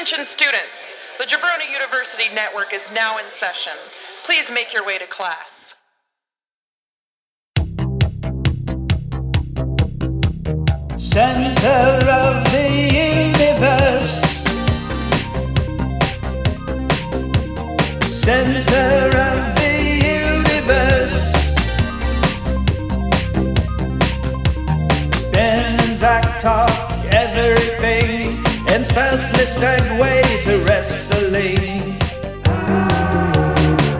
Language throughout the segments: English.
Attention students, the Jabroni University Network is now in session. Please make your way to class. Center of the universe. Center of the universe. Ben and Zach talk everything instantly segue to wrestling.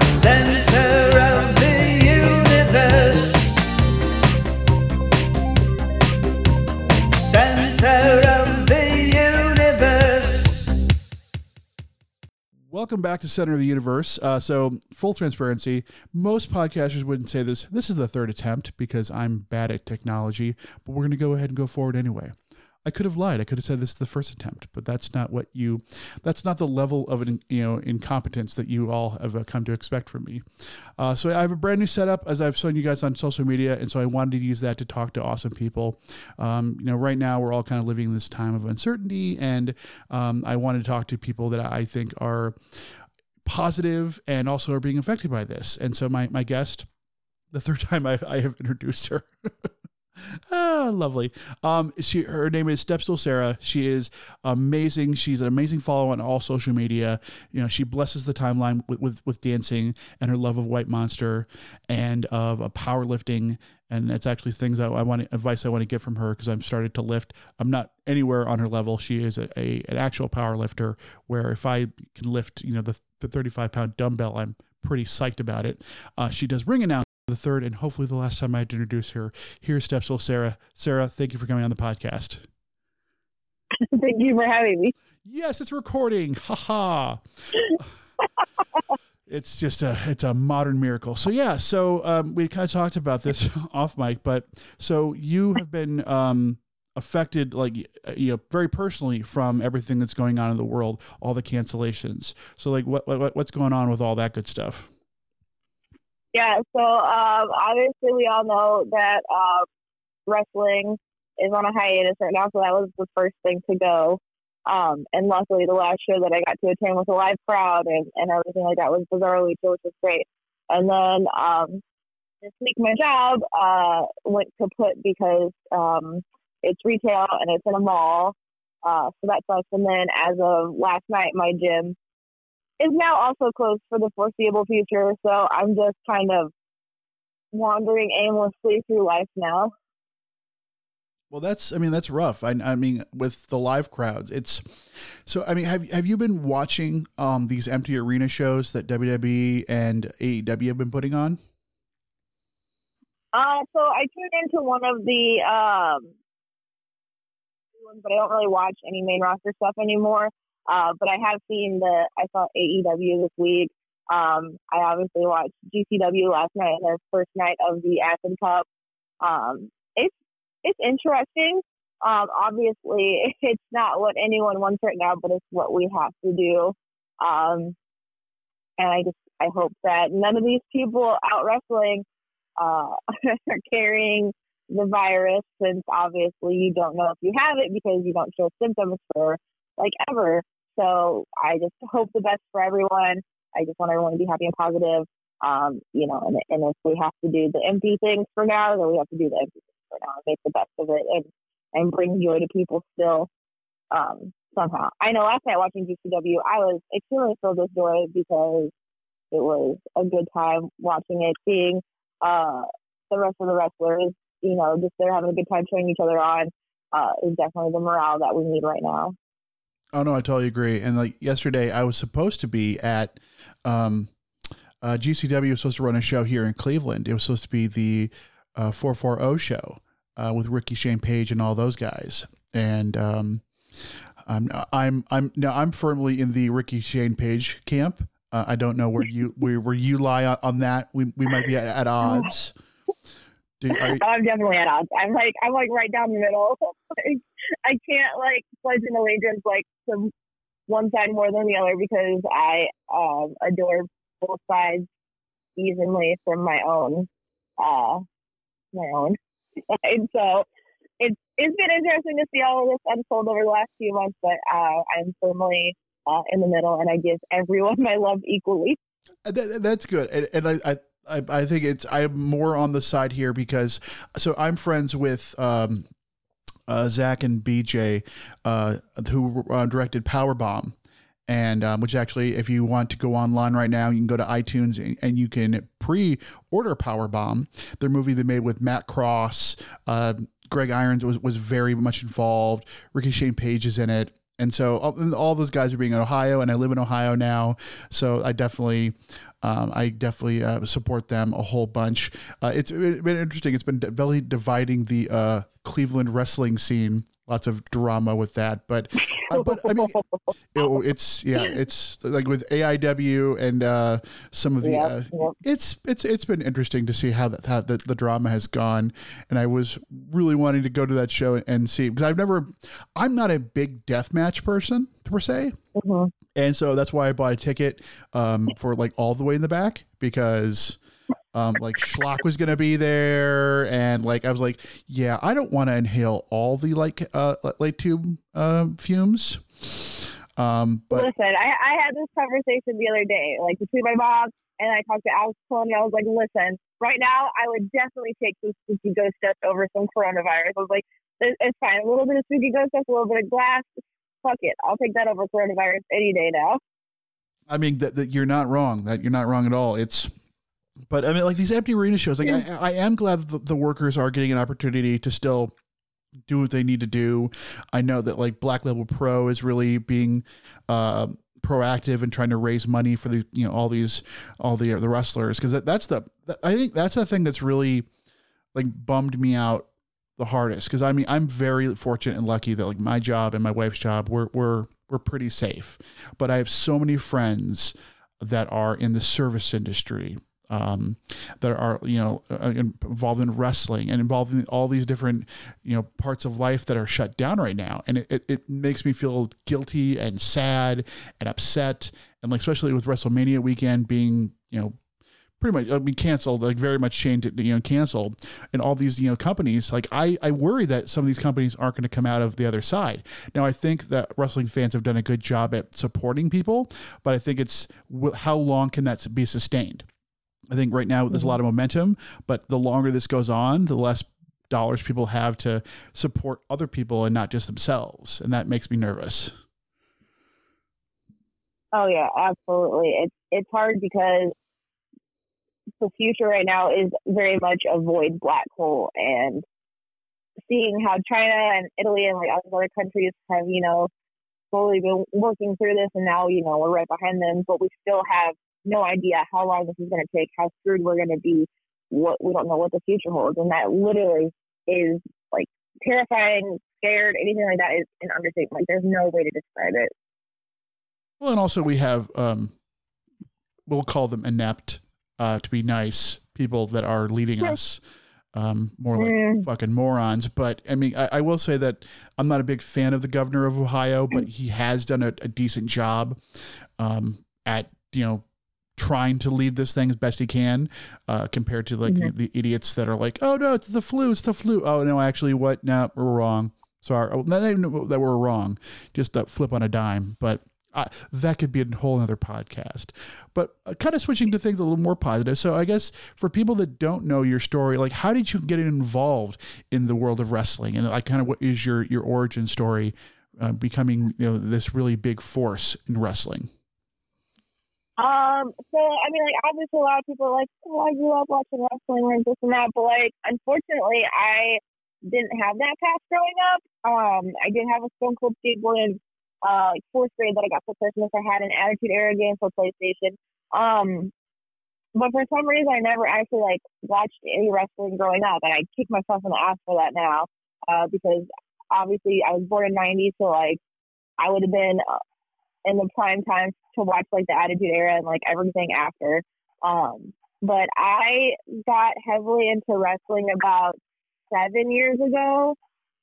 Center of the universe. Center of the universe. Welcome back to Center of the Universe. Uh, so, full transparency, most podcasters wouldn't say this. This is the third attempt because I'm bad at technology, but we're going to go ahead and go forward anyway. I could have lied. I could have said this is the first attempt, but that's not what you. That's not the level of an, you know incompetence that you all have uh, come to expect from me. Uh, so I have a brand new setup, as I've shown you guys on social media, and so I wanted to use that to talk to awesome people. Um, you know, right now we're all kind of living in this time of uncertainty, and um, I wanted to talk to people that I think are positive and also are being affected by this. And so my my guest, the third time I, I have introduced her. ah, lovely. Um, she her name is Stepstool Sarah. She is amazing. She's an amazing follow on all social media. You know, she blesses the timeline with with, with dancing and her love of White Monster and of uh, powerlifting. And that's actually things I, I want advice I want to get from her because I'm started to lift. I'm not anywhere on her level. She is a, a an actual power lifter. Where if I can lift, you know, the, the 35 pound dumbbell, I'm pretty psyched about it. Uh, she does ring announcement the third and hopefully the last time I had to introduce her. Here's Stepstool Sarah. Sarah, thank you for coming on the podcast. Thank you for having me. Yes, it's recording. Haha. it's just a it's a modern miracle. So yeah, so um, we kind of talked about this off mic, but so you have been um, affected like you know very personally from everything that's going on in the world, all the cancellations. So like what, what what's going on with all that good stuff? Yeah, so um, obviously we all know that uh, wrestling is on a hiatus right now, so that was the first thing to go. Um, and luckily, the last show that I got to attend with a live crowd and, and everything like that was Bizarro Lucha, which was great. And then um, this week, my job uh, went put because um, it's retail and it's in a mall, uh, so that sucks. And then as of last night, my gym is now also closed for the foreseeable future. So I'm just kind of wandering aimlessly through life now. Well, that's I mean that's rough. I, I mean with the live crowds, it's so. I mean, have have you been watching um, these empty arena shows that WWE and AEW have been putting on? Uh, so I tuned into one of the um, but I don't really watch any main roster stuff anymore. Uh, but I have seen the I saw AEW this week. Um, I obviously watched GCW last night, their first night of the Acid Cup. Um, it's it's interesting. Um, obviously, it's not what anyone wants right now, but it's what we have to do. Um, and I just I hope that none of these people out wrestling uh, are carrying the virus, since obviously you don't know if you have it because you don't show symptoms for like ever. So I just hope the best for everyone. I just want everyone to be happy and positive. Um, you know, and, and if we have to do the empty things for now, then we have to do the empty things for now and make the best of it and, and bring joy to people still um, somehow. I know last night watching GCW, I was extremely filled with joy because it was a good time watching it, seeing uh, the rest of the wrestlers, you know, just they're having a good time cheering each other on uh, is definitely the morale that we need right now. Oh no, I totally agree. And like yesterday, I was supposed to be at um, uh, GCW was supposed to run a show here in Cleveland. It was supposed to be the uh, 440 show uh, with Ricky Shane Page and all those guys. And um, I'm I'm I'm now I'm firmly in the Ricky Shane Page camp. Uh, I don't know where you where, where you lie on, on that. We we might be at, at odds. Do, you- you- I'm definitely at odds. I'm like I'm like right down the middle. I can't like pledge an allegiance like to one side more than the other because I um, adore both sides evenly from my own uh my own. and so it's it's been interesting to see all of this unfold over the last few months, but uh, I'm firmly uh, in the middle, and I give everyone my love equally. Uh, That, that's good, and, and I I I think it's I'm more on the side here because so I'm friends with um, uh, Zach and BJ, uh, who uh, directed Powerbomb. And um, which actually, if you want to go online right now, you can go to iTunes and, and you can pre-order Powerbomb, their movie they made with Matt Cross. Uh, Greg Irons was, was very much involved. Ricky Shane Page is in it. And so all, all those guys are being in Ohio, and I live in Ohio now. So I definitely, um, I definitely uh, support them a whole bunch. Uh, it's been interesting. It's been really dividing the uh, Cleveland wrestling scene. Lots of drama with that, but uh, but I mean, it, it's yeah, it's like with AIW and uh, some of the. Yep, uh, yep. It's it's it's been interesting to see how that how the, the drama has gone, and I was really wanting to go to that show and see because I've never, I'm not a big death match person per se, Mhm. and so that's why I bought a ticket um, for like all the way in the back because um, like Schlock was gonna be there, and like I was like, yeah, I don't want to inhale all the like uh light tube uh, fumes. Um, but listen, I, I had this conversation the other day, like between my mom and I talked to Alex Colon. I was like, listen, right now I would definitely take some spooky ghost dust over some coronavirus. I was like, it- it's fine. A little bit of spooky ghost dust, a little bit of glass. Fuck it. I'll take that over coronavirus any day now. I mean that, that you're not wrong. That you're not wrong at all. It's, but I mean, like these empty arena shows. Like I, I am glad that the, the workers are getting an opportunity to still do what they need to do. I know that like Black Label Pro is really being uh, proactive and trying to raise money for the you know all these all the the wrestlers because that, that's the I think that's the thing that's really like bummed me out the hardest because I mean I'm very fortunate and lucky that like my job and my wife's job we're we're we're pretty safe, but I have so many friends that are in the service industry um, that are you know uh, involved in wrestling and involved in all these different you know parts of life that are shut down right now. And it, it, makes me feel guilty and sad and upset. And like especially with wrestlemania weekend being you know pretty much I mean canceled like very much changed you know canceled and all these you know companies like I I worry that some of these companies aren't going to come out of the other side. Now I think that wrestling fans have done a good job at supporting people but I think it's how long can that be sustained I think right now there's a lot of mm-hmm. momentum but the longer this goes on the less dollars people have to support other people and not just themselves and that makes me nervous Oh yeah, absolutely. It's it's hard because the future right now is very much a void black hole and seeing how China and Italy and like other countries have, you know, slowly been working through this and now, you know, we're right behind them, but we still have no idea how long this is gonna take, how screwed we're gonna be, what we don't know what the future holds. And that literally is like terrifying, scared, anything like that is an understatement. Like there's no way to describe it. Well, and also we have, um, we'll call them inept, uh, to be nice, people that are leading us, um, more like Mm. fucking morons. But I mean, I, I will say that I'm not a big fan of the governor of Ohio, but he has done a, a decent job, um, at you know trying to lead this thing as best he can, uh, compared to like Mhm. the, the idiots that are like, oh no, it's the flu, it's the flu. Oh no, actually, what? No, we're wrong. Sorry, oh, not even that we're wrong, just a flip on a dime. But uh, that could be a whole other podcast. But uh, kind of switching to things a little more positive. So I guess for people that don't know your story, like how did you get involved in the world of wrestling, and like kind of what is your your origin story, uh, becoming you know this really big force in wrestling? Um, so I mean, like obviously a lot of people are like, "Oh, I grew up watching wrestling and this and that," but like, unfortunately, I didn't have that path growing up. Um, I did have a Stone Cold skateboard in uh, like fourth grade that I got for Christmas. I had an Attitude Era game for PlayStation. Um, but for some reason, I never actually like watched any wrestling growing up, and I kick myself in the ass for that now, uh, because obviously I was born in '90, so like I would have been uh, in the prime time to watch like the Attitude Era and like everything after. Um, but I got heavily into wrestling about seven years ago.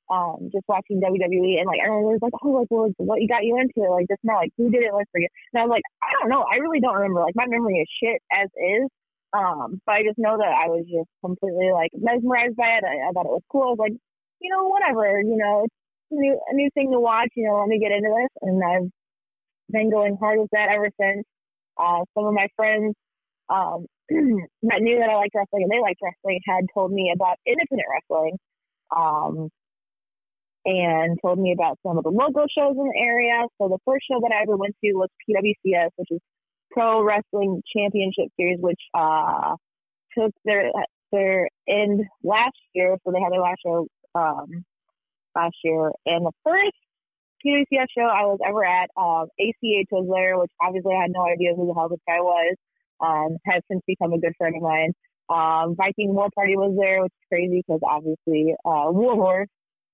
Um, just watching WWE and like everyone was like, oh, like well, what you got you into? Like just now, like who did it? Like for you? And I was like, I don't know. I really don't remember. Like my memory is shit as is. Um, but I just know that I was just completely like mesmerized by it. I, I thought it was cool. I was like, you know, whatever. You know, it's a new a new thing to watch. You know, let me get into this. And I've been going hard with that ever since. Uh, some of my friends um, that knew that I liked wrestling and they liked wrestling had told me about independent wrestling um, and told me about some of the local shows in the area. So the first show that I ever went to was PWCS, which is Pro Wrestling Championship Series, which uh, took their their end last year. So they had their last show um, last year, and the first PWCS show I was ever at, um, ACH was there, which obviously I had no idea who the hell this guy was. Um, has since become a good friend of mine. Um, Viking War Party was there, which is crazy because obviously uh, Warhorse,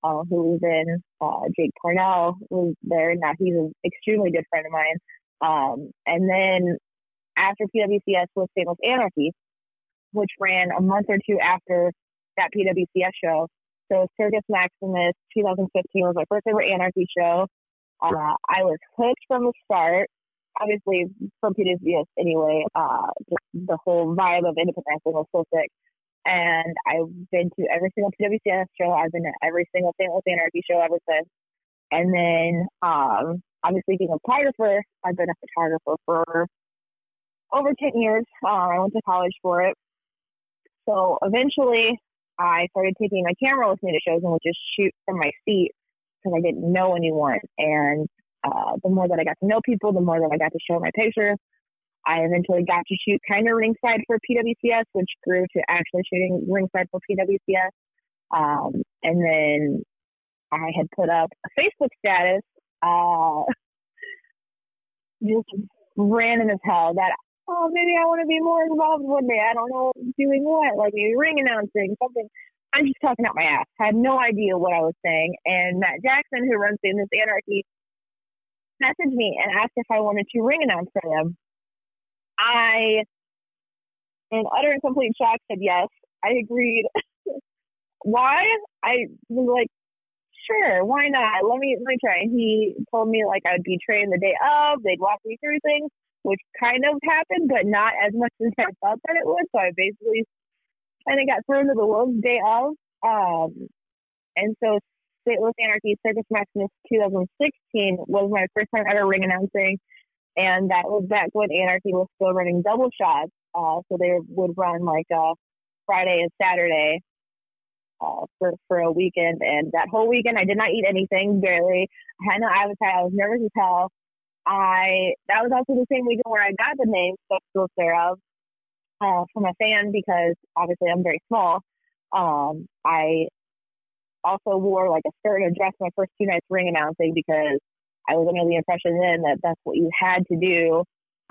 uh, who was in uh, Jake Parnell, was there. Now he's an extremely good friend of mine. Um, and then after PWCS was Famous Anarchy, which ran a month or two after that PWCS show. So Circus Maximus 2015 was my first ever Anarchy show. Uh, I was hooked from the start. Obviously, from PWCS anyway, uh, just the whole vibe of independent wrestling was so sick. And I've been to every single PWCS show. I've been to every single St. Louis Anarchy show ever since. And then, um, obviously, being a photographer, I've been a photographer for over 10 years. Uh, I went to college for it. So eventually, I started taking my camera with me to shows and would just shoot from my seat because I didn't know anyone. And uh, the more that I got to know people, the more that I got to show my pictures. I eventually got to shoot kind of ringside for PWCS, which grew to actually shooting ringside for PWCS. Um, and then I had put up a Facebook status, uh, just random as hell, that oh, maybe I want to be more involved one day. I don't know doing what, like maybe ring announcing, something. I'm just talking out my ass. I had no idea what I was saying. And Matt Jackson, who runs Famous Anarchy, messaged me and asked if I wanted to ring announce for them. I, in utter and complete shock, said yes. I agreed. Why? I was like, sure, why not? Let me let me try. And he told me like I would be trained the day of. They'd walk me through things which kind of happened, but not as much as I thought that it would. So I basically kind of got thrown to the wolves day of. Um, and so St. Louis Anarchy Circus Maximus 2016 was my first time ever ring announcing. And that was back when Anarchy was still running double shots. Uh, so they would run like a Friday and Saturday uh, for, for a weekend. And that whole weekend, I did not eat anything, barely. I had no appetite. I was nervous as hell. I that was also the same weekend where I got the name Sexual Sarah uh, from a fan because obviously I'm very small. Um, I also wore like a skirt and a dress my first two nights ring announcing because I was under the impression then that that's what you had to do.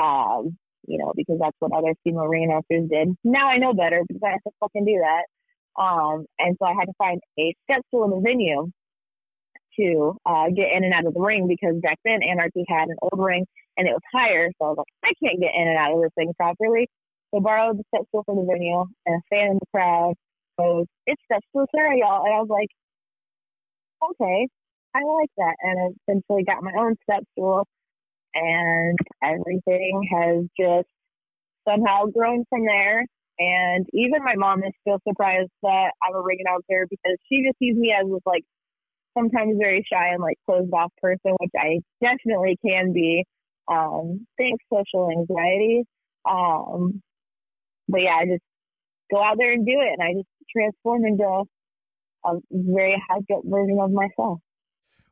Um, you know, because that's what other female ring announcers did. Now I know better because I have to fucking do that. Um, and so I had to find a step stool in the venue to uh, get in and out of the ring because back then Anarchy had an old ring and it was higher. So I was like, I can't get in and out of this thing properly. So borrowed the step stool from the venue and a fan in the crowd goes, It's step stool Sarah, y'all. And I was like, Okay, I like that. And I eventually got my own step stool and everything has just somehow grown from there. And even my mom is still surprised that I'm a ring announcer because she just sees me as this like sometimes very shy and like closed off person, which I definitely can be. Um, thanks social anxiety. Um, but yeah, I just go out there and do it, and I just transform into a very high version of myself.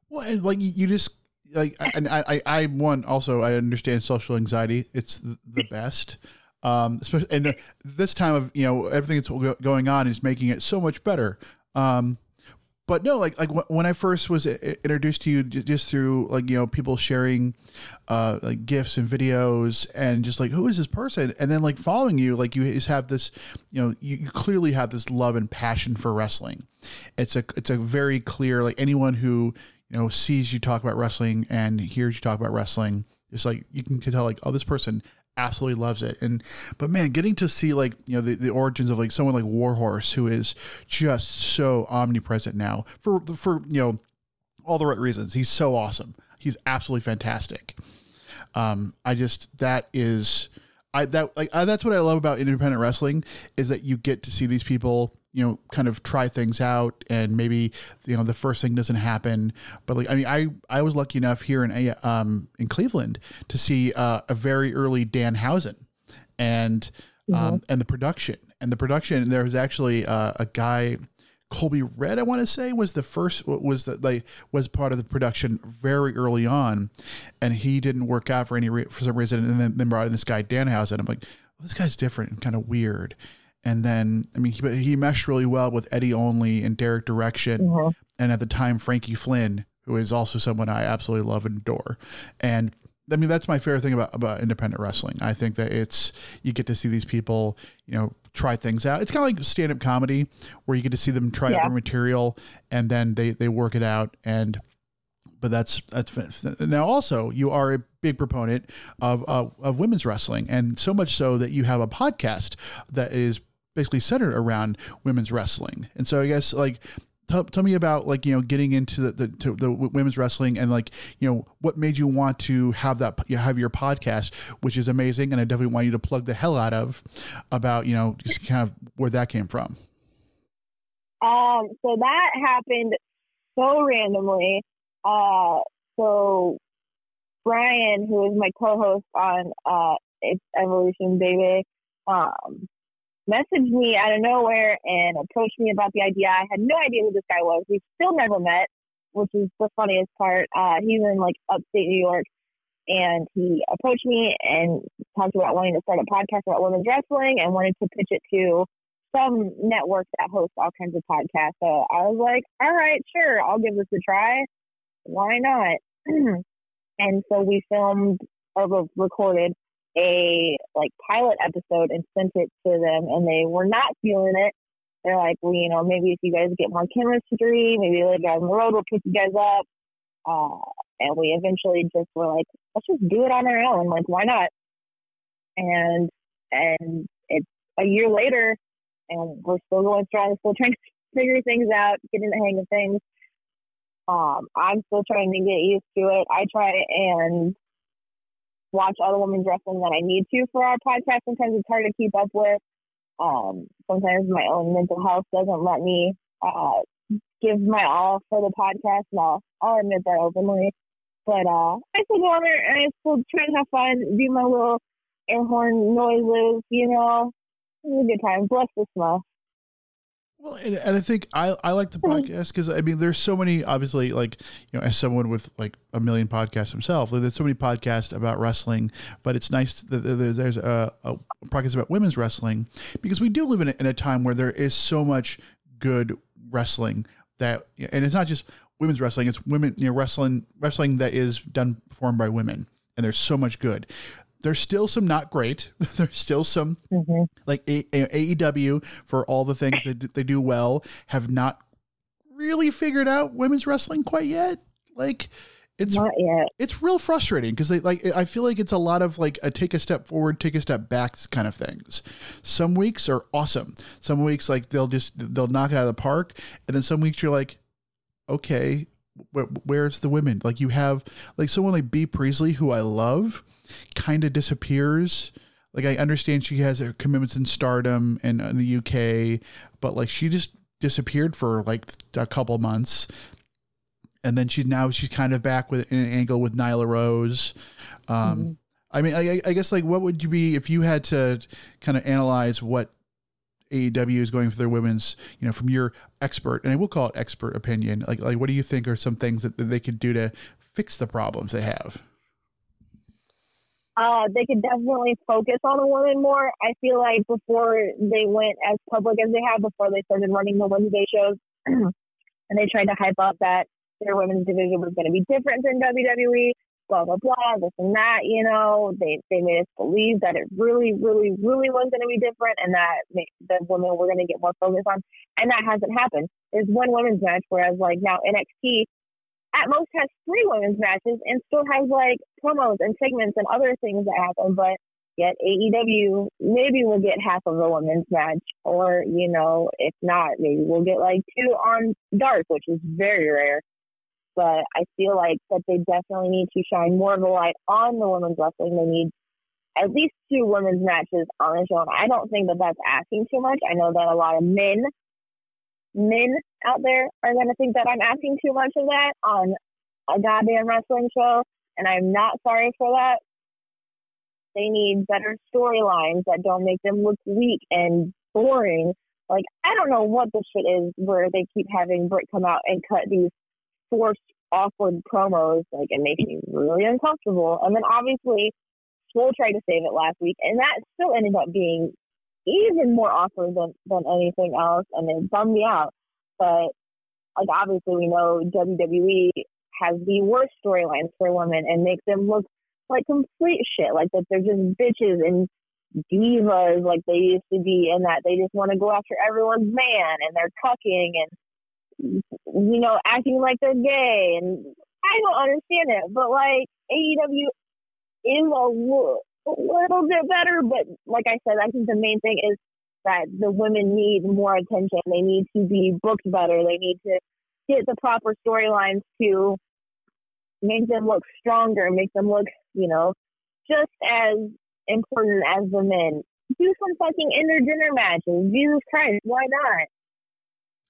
Well, and like you just like, and I, I, I one also I understand social anxiety. It's the, best. Um, especially and this time of you know everything that's going on is making it so much better. Um, but no, like like when I first was introduced to you, just through like you know people sharing, uh, like gifts and videos, and just like who is this person, and then like following you, like you just have this, you know, you, you clearly have this love and passion for wrestling. It's a it's a very clear like anyone who you know sees you talk about wrestling and hears you talk about wrestling, it's like you can tell like oh this person absolutely loves it. And but man, getting to see like you know the, the origins of like someone like Warhorse who is just so omnipresent now for for you know all the right reasons. He's so awesome. He's absolutely fantastic. Um, I just that is I that like I, that's what I love about independent wrestling is that you get to see these people, you know, kind of try things out, and maybe you know the first thing doesn't happen, but like I mean, I I was lucky enough here in a um in Cleveland to see uh, a very early dan Danhausen, and um and the production and the production there was actually uh, a guy. Colby Red, I want to say, was the first was the like was part of the production very early on, and he didn't work out for any re- for some reason, and then, then brought in this guy Danhausen. I'm like, well, this guy's different and kind of weird. And then I mean, he but he meshed really well with Eddie Only and Derek Direction, Mhm. and at the time Frankie Flynn, who is also someone I absolutely love and adore. And I mean, that's my favorite thing about about independent wrestling. I think that it's you get to see these people, you know, try things out. It's kind of like stand up comedy where you get to see them try out Yeah. their material and then they they work it out and but that's that's now also you are a big proponent of, of of women's wrestling and so much so that you have a podcast that is basically centered around women's wrestling and so i guess like tell, tell me about like you know getting into the the, the women's wrestling and like you know what made you want to have that you have your podcast which is amazing and i definitely want you to plug the hell out of about you know just kind of where that came from Um, so that happened so randomly. Uh, so Brian, who is my co-host on uh, It's Evolution Baby, um, messaged me out of nowhere and approached me about the idea. I had no idea who this guy was. We've still never met, which is the funniest part. Uh, he's in like upstate New York, and he approached me and talked about wanting to start a podcast about women's wrestling and wanted to pitch it to some networks that host all kinds of podcasts. So I was like, all right, sure, I'll give this a try. Why not? and so we filmed or recorded a like pilot episode and sent it to them, and they were not feeling it. They're like, well, you know, maybe if you guys get more chemistry, maybe like down the road we'll pick you guys up. Uh, and we eventually just were like, let's just do it on our own. Like, why not? And and it's a year later, and we're still going strong, still trying to figure things out, getting the hang of things. Um, I'm still trying to get used to it. I try and watch all the women's wrestling that I need to for our podcast. Sometimes it's hard to keep up with. Um, sometimes my own mental health doesn't let me uh, give my all for the podcast. And I'll, I'll admit that openly. But uh, I still go there and I still try to have fun, do my little air horn noises, you know. It's a good time. Bless the Smurf. Well, and, and I think I, I like the hmm. podcast because I mean, there's so many, obviously, like, you know, as someone with like a million podcasts himself, there's so many podcasts about wrestling, but it's nice that there's, there's a, a podcast about women's wrestling because we do live in a, in a time where there is so much good wrestling that, and it's not just women's wrestling, it's women, you know, wrestling, wrestling that is done, performed by women. And there's so much good. There's still some not great. There's still some Mm-hmm. like A- A- AEW for all the things that they do well have not really figured out women's wrestling quite yet. Like it's Not yet. it's real frustrating because they like I feel like it's a lot of like a take a step forward, take a step back kind of things. Some weeks are awesome. Some weeks like they'll just they'll knock it out of the park, and then some weeks you're like, okay, wh- where's the women? Like you have like someone like Bea Priestley who I love, kind of disappears. Like I understand she has her commitments in Stardom and in the UK, but like she just disappeared for like a couple months and then she's now she's kind of back with in an angle with Nyla Rose. Um, I mean, I, I guess like what would you be if you had to kind of analyze what AEW is going for their women's, you know, from your expert and I will call it expert opinion. Like, like what do you think are some things that, that they could do to fix the problems they have? Uh, they could definitely focus on the women more. I feel like before they went as public as they have, before they started running the Wednesday shows, and they tried to hype up that their women's division was going to be different than WWE, blah blah blah, this and that. You know, they they made us believe that it really, really, really was going to be different, and that the women were going to get more focus on, and that hasn't happened. There's one women's match, whereas like now NXT at most has three women's matches and still has like promos and segments and other things that happen, but yet AEW maybe we'll get half of a women's match, or you know, if not, maybe we'll get like two on Dark, which is very rare. But I feel like that they definitely need to shine more of a light on the women's wrestling. They need at least two women's matches on the show. And I don't think that that's asking too much. I know that a lot of men, men out there are going to think that I'm asking too much of that on a goddamn wrestling show. And I'm not sorry for that. They need better storylines that don't make them look weak and boring. Like, I don't know what the shit is where they keep having Britt come out and cut these forced, awkward promos. Like, it makes me really uncomfortable. And then obviously, Swole tried to save it last week, and that still ended up being even more awkward than, than anything else, and it bummed me out. But, like, obviously, we know WWE has the worst storylines for women and make them look like complete shit, like that they're just bitches and divas like they used to be, and that they just want to go after everyone's man and they're cucking and you know acting like they're gay, and I don't understand it, but like AEW is a a little bit better, but like I said, I think the main thing is that the women need more attention. They need to be booked better. They need to get the proper storylines to make them look stronger, make them look, you know, just as important as the men. Do some fucking intergender matches. Jesus Christ, why not?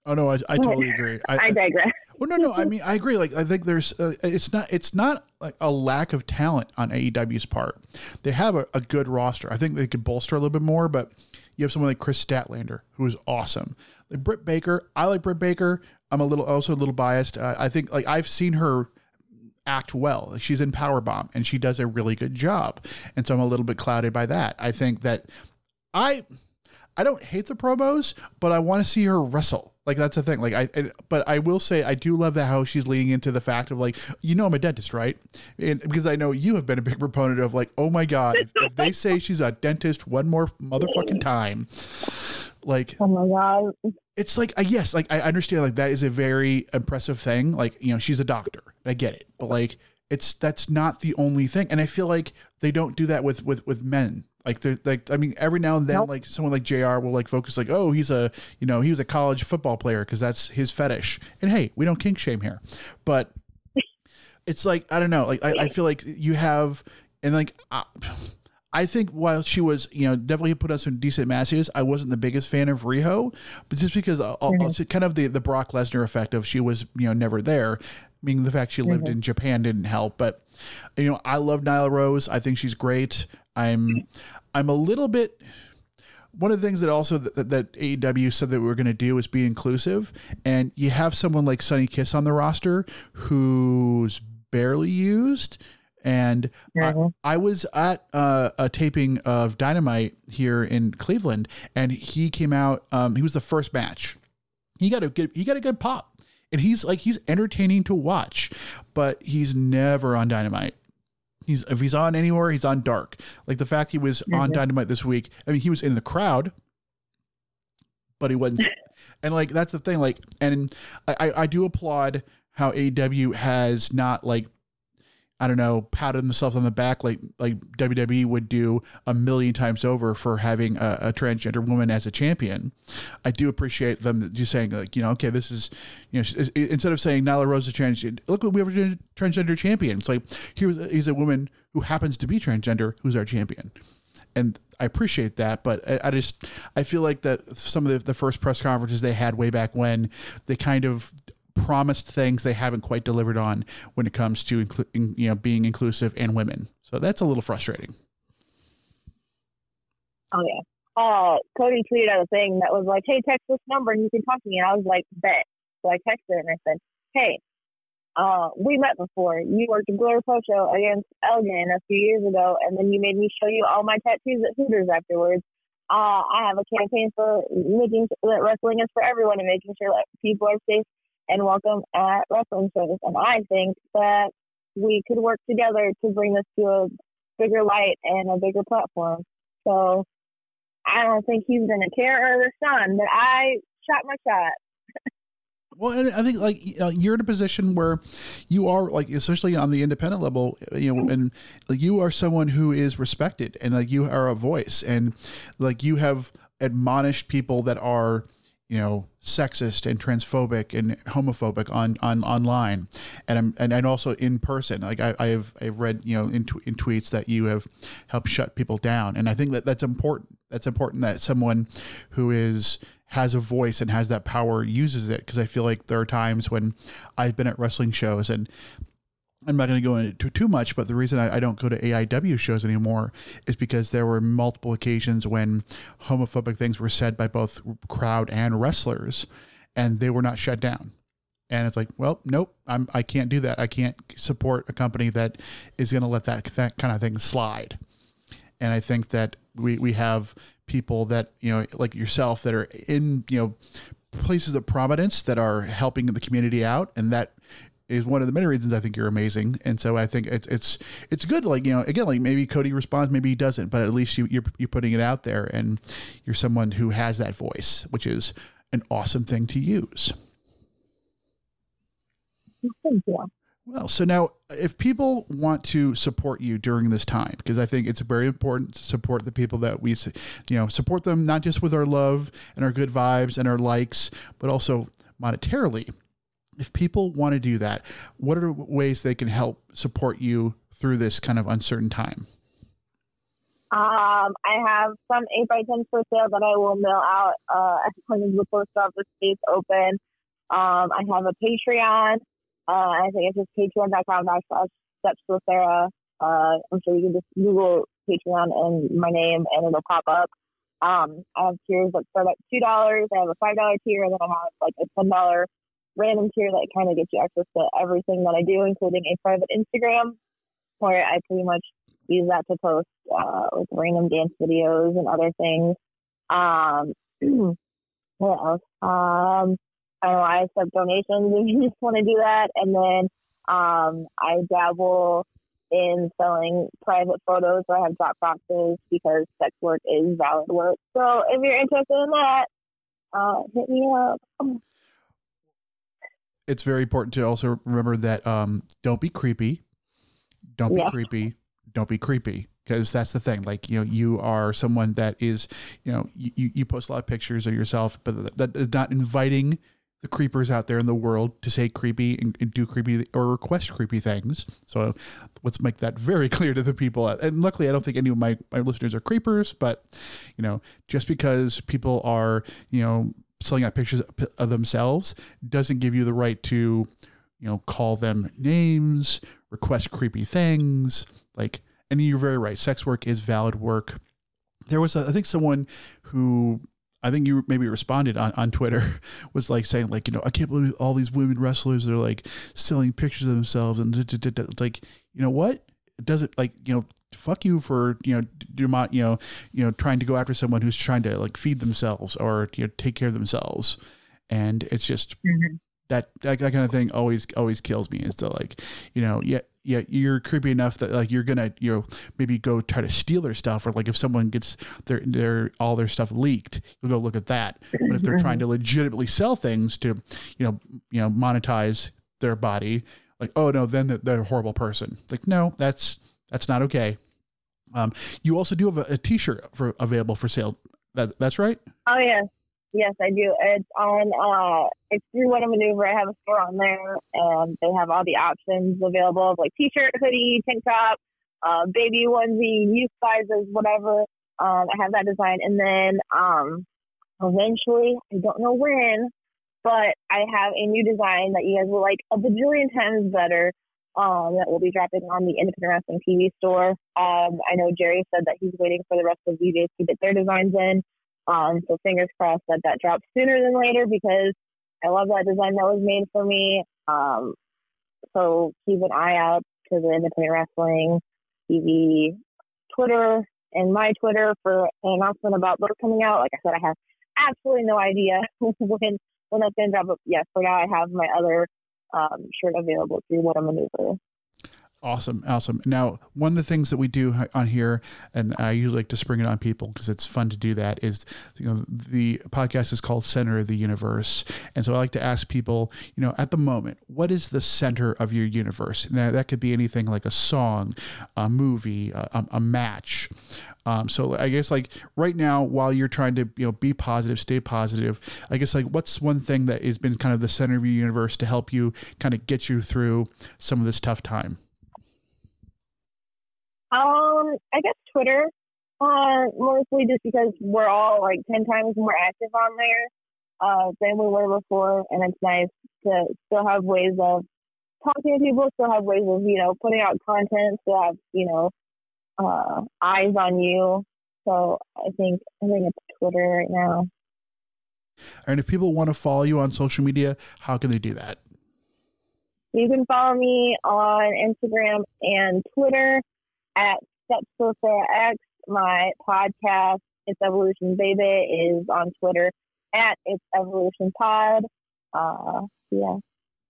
Oh no, I, I totally agree. I digress. Well, no, no. I mean, I agree. Like, I think there's, uh, it's not, it's not like a lack of talent on AEW's part. They have a, a good roster. I think they could bolster a little bit more, but you have someone like Kris Statlander, who is awesome. Like Britt Baker, I like Britt Baker. I'm a little, also a little biased. Uh, I think, like, I've seen her act well. Like, she's in Powerbomb, and she does a really good job. And so I'm a little bit clouded by that. I think that I, I don't hate the promos, but I want to see her wrestle. Like that's the thing. Like I, I- but I will say I do love that how she's leaning into the fact of like, you know, I'm a dentist, right? And because I know you have been a big proponent of like, oh my god, if, if they say she's a dentist one more motherfucking time, like Oh my god. it's like uh, yes, like I understand like that is a very impressive thing. Like you know, she's a doctor. I get it, but like it's that's not the only thing. And I feel like they don't do that with with with men. Like they're like I mean, every now and then, Nope. like someone like Jr. will like focus like, oh, he's a you know he was a college football player because that's his fetish. And hey, we don't kink shame here, but it's like I don't know. Like I, I feel like you have and like. Uh, I think while she was, you know, definitely put on some decent matches, I wasn't the biggest fan of Riho, but just because uh, uh, it's kind of the the Brock Lesnar effect of she was, you know, never there, meaning the fact she lived in Japan didn't help. But you know, I love Nyla Rose. I think she's great. I'm I'm a little bit. One of the things that also that, that AEW said that we were going to do is be inclusive, and you have someone like Sonny Kiss on the roster who's barely used. And I, I was at uh, a taping of Dynamite here in Cleveland, and he came out. Um, he was the first match. He got a good. He got a good pop, and he's like he's entertaining to watch, but he's never on Dynamite. He's if he's on anywhere, he's on Dark. Like the fact he was on mm-hmm. Dynamite this week. I mean, he was in the crowd, but he wasn't. and like that's the thing. Like, and I I- I do applaud how AEW has not like I don't know, patted themselves on the back like like WWE would do a million times over for having a, a transgender woman as a champion. I do appreciate them just saying like, you know, okay, this is, you know, instead of saying Nyla Rose is transgender, look, what we have a transgender champion. It's like here is a woman who happens to be transgender who's our champion. And I appreciate that, but I, I just I feel like that some of the, the first press conferences they had way back when they kind of promised things they haven't quite delivered on when it comes to inclu- in, you know being inclusive and women. So that's a little frustrating. Oh yeah. Uh, Cody tweeted out a thing that was like, "Hey, text this number and you can talk to me." And I was like, "Bet." So I texted and I said, "Hey, uh, we met before. You worked a Glitter Pro show against Elgin a few years ago, and then you made me show you all my tattoos at Hooters afterwards. Uh, I have a campaign for making that wrestling is for everyone and making sure that people are safe and welcome at wrestling shows. And I think that we could work together to bring this to a bigger light and a bigger platform. So I don't think he's going to care or respond, but I shot my shot. Well, I think like uh, you're in a position where you are like, especially on the independent level, you know, and like, you are someone who is respected and like you are a voice and like you have admonished people that are you know sexist and transphobic and homophobic on on online and I'm and, and also in person. Like I, I have I've read you know in, in tweets that you have helped shut people down. And I think that that's important. That's important that someone who is has a voice and has that power uses it. Because I feel like there are times when I've been at wrestling shows and I'm not going to go into too much, but the reason I, I, don't go to AIW shows anymore is because there were multiple occasions when homophobic things were said by both crowd and wrestlers, and they were not shut down. And it's like, well, nope, I'm I can't do that. I can't support a company that is going to let that that kind of thing slide. And I think that we we have people that you know like yourself that are in you know places of prominence that are helping the community out and that is one of the many reasons I think you're amazing. And so I think it's it's it's good. Like you know, again, like maybe Cody responds, maybe he doesn't, but at least you you're you're putting it out there, and you're someone who has that voice, which is an awesome thing to use. Thank you. Well, so now if people want to support you during this time, because I think it's very important to support the people that we, you know, support them not just with our love and our good vibes and our likes, but also monetarily if people want to do that, what are ways they can help support you through this kind of uncertain time? Um, I have some 8 by 10 for sale that I will mail out uh, at the point of the post office stays open. Um, I have a Patreon. Uh, I think it's just patreon.com backslash steps with Sarah. Uh, I'm sure you can just Google Patreon and my name and it'll pop up. Um, I have tiers that start at $2. I have a $5 tier and then I have like a $10 random tier that kind of gets you access to everything that I do, including a private Instagram where I pretty much use that to post uh, like random dance videos and other things. Um, what else? Um, I know. I accept donations if you just want to do that, and then um, I dabble in selling private photos where I have drop boxes because sex work is valid work. So if you're interested in that, uh, hit me up it's very important to also remember that um, don't be creepy. Don't be yeah. creepy. Don't be creepy because that's the thing. Like, you know, you are someone that is, you know, you, you post a lot of pictures of yourself, but that is not inviting the creepers out there in the world to say creepy and, and, do creepy or request creepy things. So let's make that very clear to the people. And luckily, I don't think any of my, my listeners are creepers, but, you know, just because people are, you know, selling out pictures of themselves doesn't give you the right to, you know, call them names, request creepy things. Like, and you're very right. Sex work is valid work. There was, a, I think, someone who I think you maybe responded on, on Twitter was like saying like you know I can't believe all these women wrestlers are like selling pictures of themselves and like you know what it doesn't like you know fuck you for you know do not you know you know trying to go after someone who's trying to like feed themselves or you know take care of themselves. And it's just mm-hmm. that, that that kind of thing always always kills me is to like you know yeah yeah you're creepy enough that like you're gonna you know maybe go try to steal their stuff or like if someone gets their their all their stuff leaked you'll go look at that. But if they're trying to legitimately sell things to you know you know monetize their body like oh no then they're a horrible person. Like no that's that's not okay. Um, you also do have a a t-shirt for available for sale. That, that's right? Oh yes. Yes i do. It's on uh it's through what a maneuver. I have a store on there and they have all the options available like t-shirt hoodie tank top uh, baby onesie youth sizes whatever. Um, i have that design. And then um eventually i don't know when but I have a new design that you guys will like a bajillion times better. Um, that will be dropping on the Independent Wrestling TV store. Um, I know Jerry said that he's waiting for the rest of the DJs to get their designs in. Um, so fingers crossed that that drops sooner than later because I love that design that was made for me. Um, so keep an eye out to the Independent Wrestling TV Twitter and my Twitter for an announcement about those coming out. Like I said, I have absolutely no idea when when that's to drop. But yes, for now I have my other um, shirt available through What a Maneuver. Awesome, awesome. Now, one of the things that we do on here, and I usually like to spring it on people because it's fun to do that, is you know the podcast is called Center of the Universe, and so I like to ask people, you know, at the moment, what is the center of your universe? Now, that could be anything like a song, a movie, a- a match. Um, so I guess like right now, while you're trying to you know be positive, stay positive, I guess like what's one thing that has been kind of the center of your universe to help you kind of get you through some of this tough time. Um, I guess Twitter, uh, mostly just because we're all like ten times more active on there uh, than we were before, and it's nice to still have ways of talking to people, still have ways of you know putting out content, still have you know uh, eyes on you. So I think I think it's Twitter right now. And if people want to follow you on social media, how can they do that? You can follow me on Instagram and Twitter at Steps for Sarah X. My podcast, It's Evolution Baby, is on Twitter at It's Evolution Pod. Uh, yeah.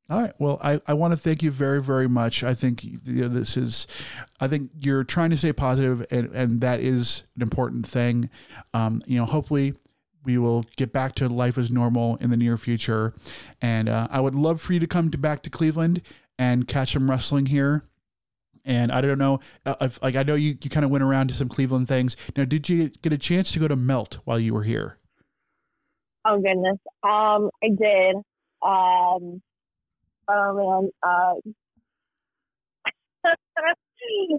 All right. Well, I, I want to thank you very, very much. I think you know, this is, I think you're trying to stay positive, and, and that is an important thing. Um, you know, hopefully we will get back to life as normal in the near future. And uh, I would love for you to come to back to Cleveland and catch some wrestling here. And I don't know, uh, if, like I know you, you kind of went around to some Cleveland things. Now, did you get a chance to go to Melt while you were here? Oh, goodness. Um, I did. Um, oh, man. Uh,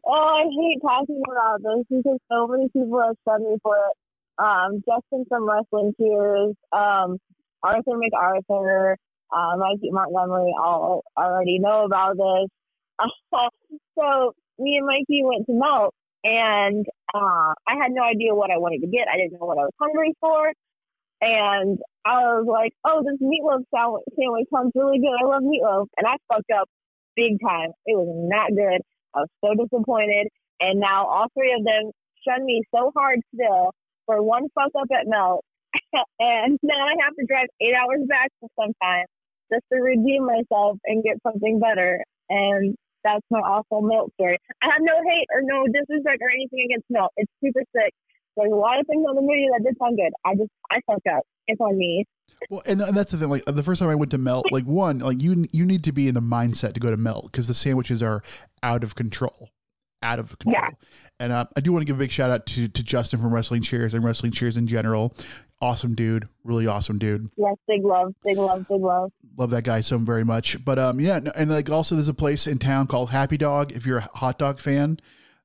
oh, I hate talking about this because so many people have sent me for it. Um, Justin from Wrestling Tears, um, Arthur McArthur, uh, Mikey Montgomery all already know about this. so me and Mikey went to Melt, and uh, I had no idea what I wanted to get. I didn't know what I was hungry for. And I was like, oh, this meatloaf sandwich sounds really good. I love meatloaf. And I fucked up big time. It was not good. I was so disappointed. And now all three of them shun me so hard still for one fuck up at Melt. and now I have to drive eight hours back sometime just to redeem myself and get something better. And that's my awful Melt story. I have no hate or no disrespect or anything against Melt. It's super sick. There's a lot of things on the movie that did sound good. I just I fucked up. It's on me. Well, and, and that's the thing. Like the first time I went to Melt, like one, like you you need to be in the mindset to go to Melt because the sandwiches are out of control, out of control. Yeah. And uh, I do want to give a big shout out to to Justin from Wrestling Cheers and Wrestling Cheers in general. Awesome dude, really awesome dude. Yes, big love, big love, big love. Love that guy so very much. But um, yeah, and like also there's a place in town called Happy Dog. If you're a hot dog fan,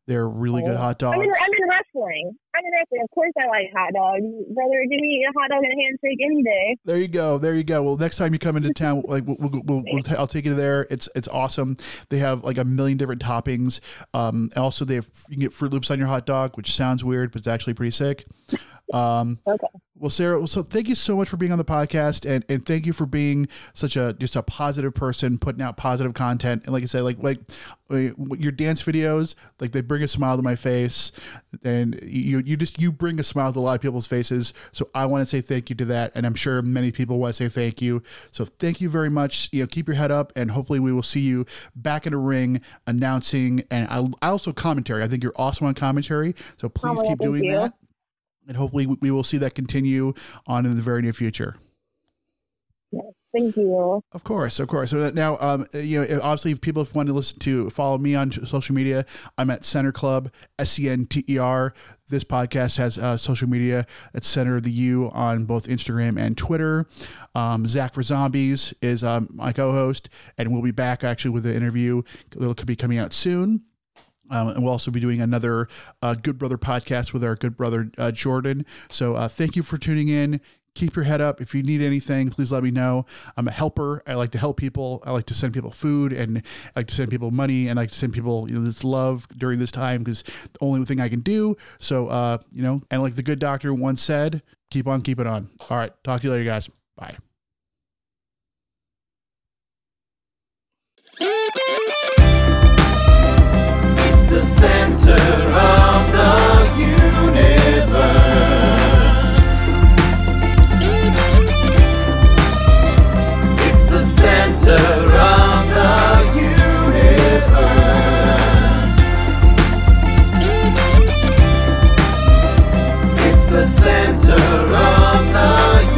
they're really good hot dogs. I'm in, I'm in wrestling. Wrestling. Of course, I like hot dogs. Brother, give me a hot dog and a handshake any day. There you go. There you go. Well, next time you come into town, like we'll, we'll, we'll, we'll ta- I'll take you there. It's it's awesome. They have like a million different toppings. Um, also they have you can get Froot Loops on your hot dog, which sounds weird, but it's actually pretty sick. Um, Okay. well, Sarah, so thank you so much for being on the podcast, and and thank you for being such a just a positive person, putting out positive content. And like I said, like like your dance videos, like they bring a smile to my face, and you you just you bring a smile to a lot of people's faces. So I want to say thank you to that, and I'm sure many people want to say thank you. So thank you very much. You know, keep your head up, and hopefully we will see you back in a ring announcing, and I, I also commentary. I think you're awesome on commentary, so please well, keep doing you. that and hopefully we will see that continue on in the very near future. Thank you. Of course, of course. So now, um, you know, obviously, if people want to listen to follow me on social media, I'm at Center Club S C N T E R. This podcast has uh, social media at Center of the U on both Instagram and Twitter. Um, Zach for Zombies is um, my co-host, and we'll be back actually with an interview that could be coming out soon. Um, and we'll also be doing another uh, Good Brother podcast with our good brother uh, Jordan. So uh, thank you for tuning in. Keep your head up. If you need anything, please let me know. I'm a helper. I like to help people. I like to send people food and I like to send people money and I like to send people you know this love during this time because the only thing I can do. So uh, you know, and like the good doctor once said, keep on keeping on. All right, talk to you later, guys. Bye. It's the center of the universe. center of the universe. It's the center of the